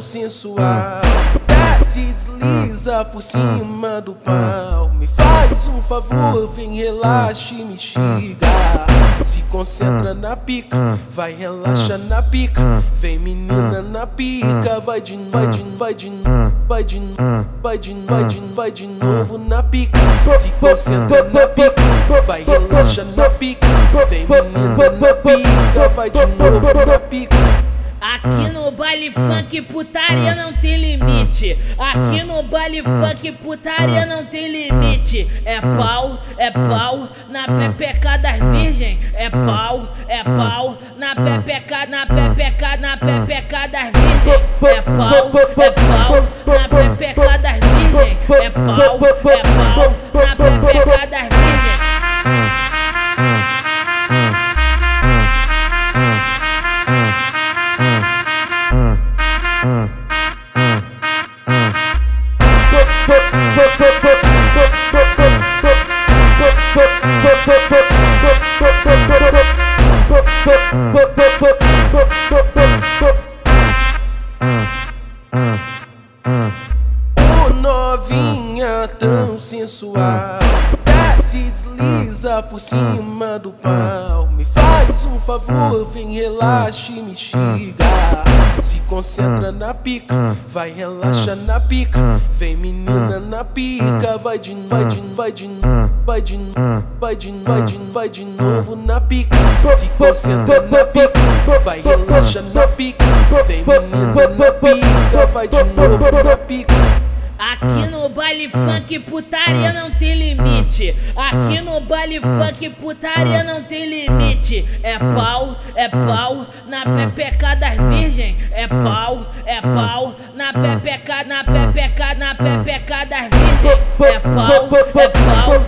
sensual. Desce, desliza por cima do pau. Me faz um favor, vem, relaxa e me xiga. Se concentra na pica, vai relaxa na pica. Vem menina na pica, vai de vai de vai de vai de vai de vai de vai de novo na pica. Se concentra na pica, vai relaxa na pica. Vem menina na pica, vai de novo na pica. Aqui no baile funk putaria não tem limite. Aqui no baile funk putaria não tem limite. É pau, é pau na pepeca das virgem. É pau, é pau na pepeca, na pepeca, Ô novinha tão sensual Desce, desliza por cima do pau Me faz um favor, vem, relaxa e me xiga Se concentra na pica, vai, relaxa na pica. Vem menina na pica, vai de vai de vai de vai de vai de vai de vai de novo na pica. Se concentra na pica, vai, relaxa na pica. Vem menina na pica, vai de novo na pica Aqui no baile funk putaria não tem limite. Aqui no baile funk putaria não tem limite. É pau, é pau na pepeca das virgem. É pau, é pau na pepeca, na pepeca, na pepeca das virgem. É pau, é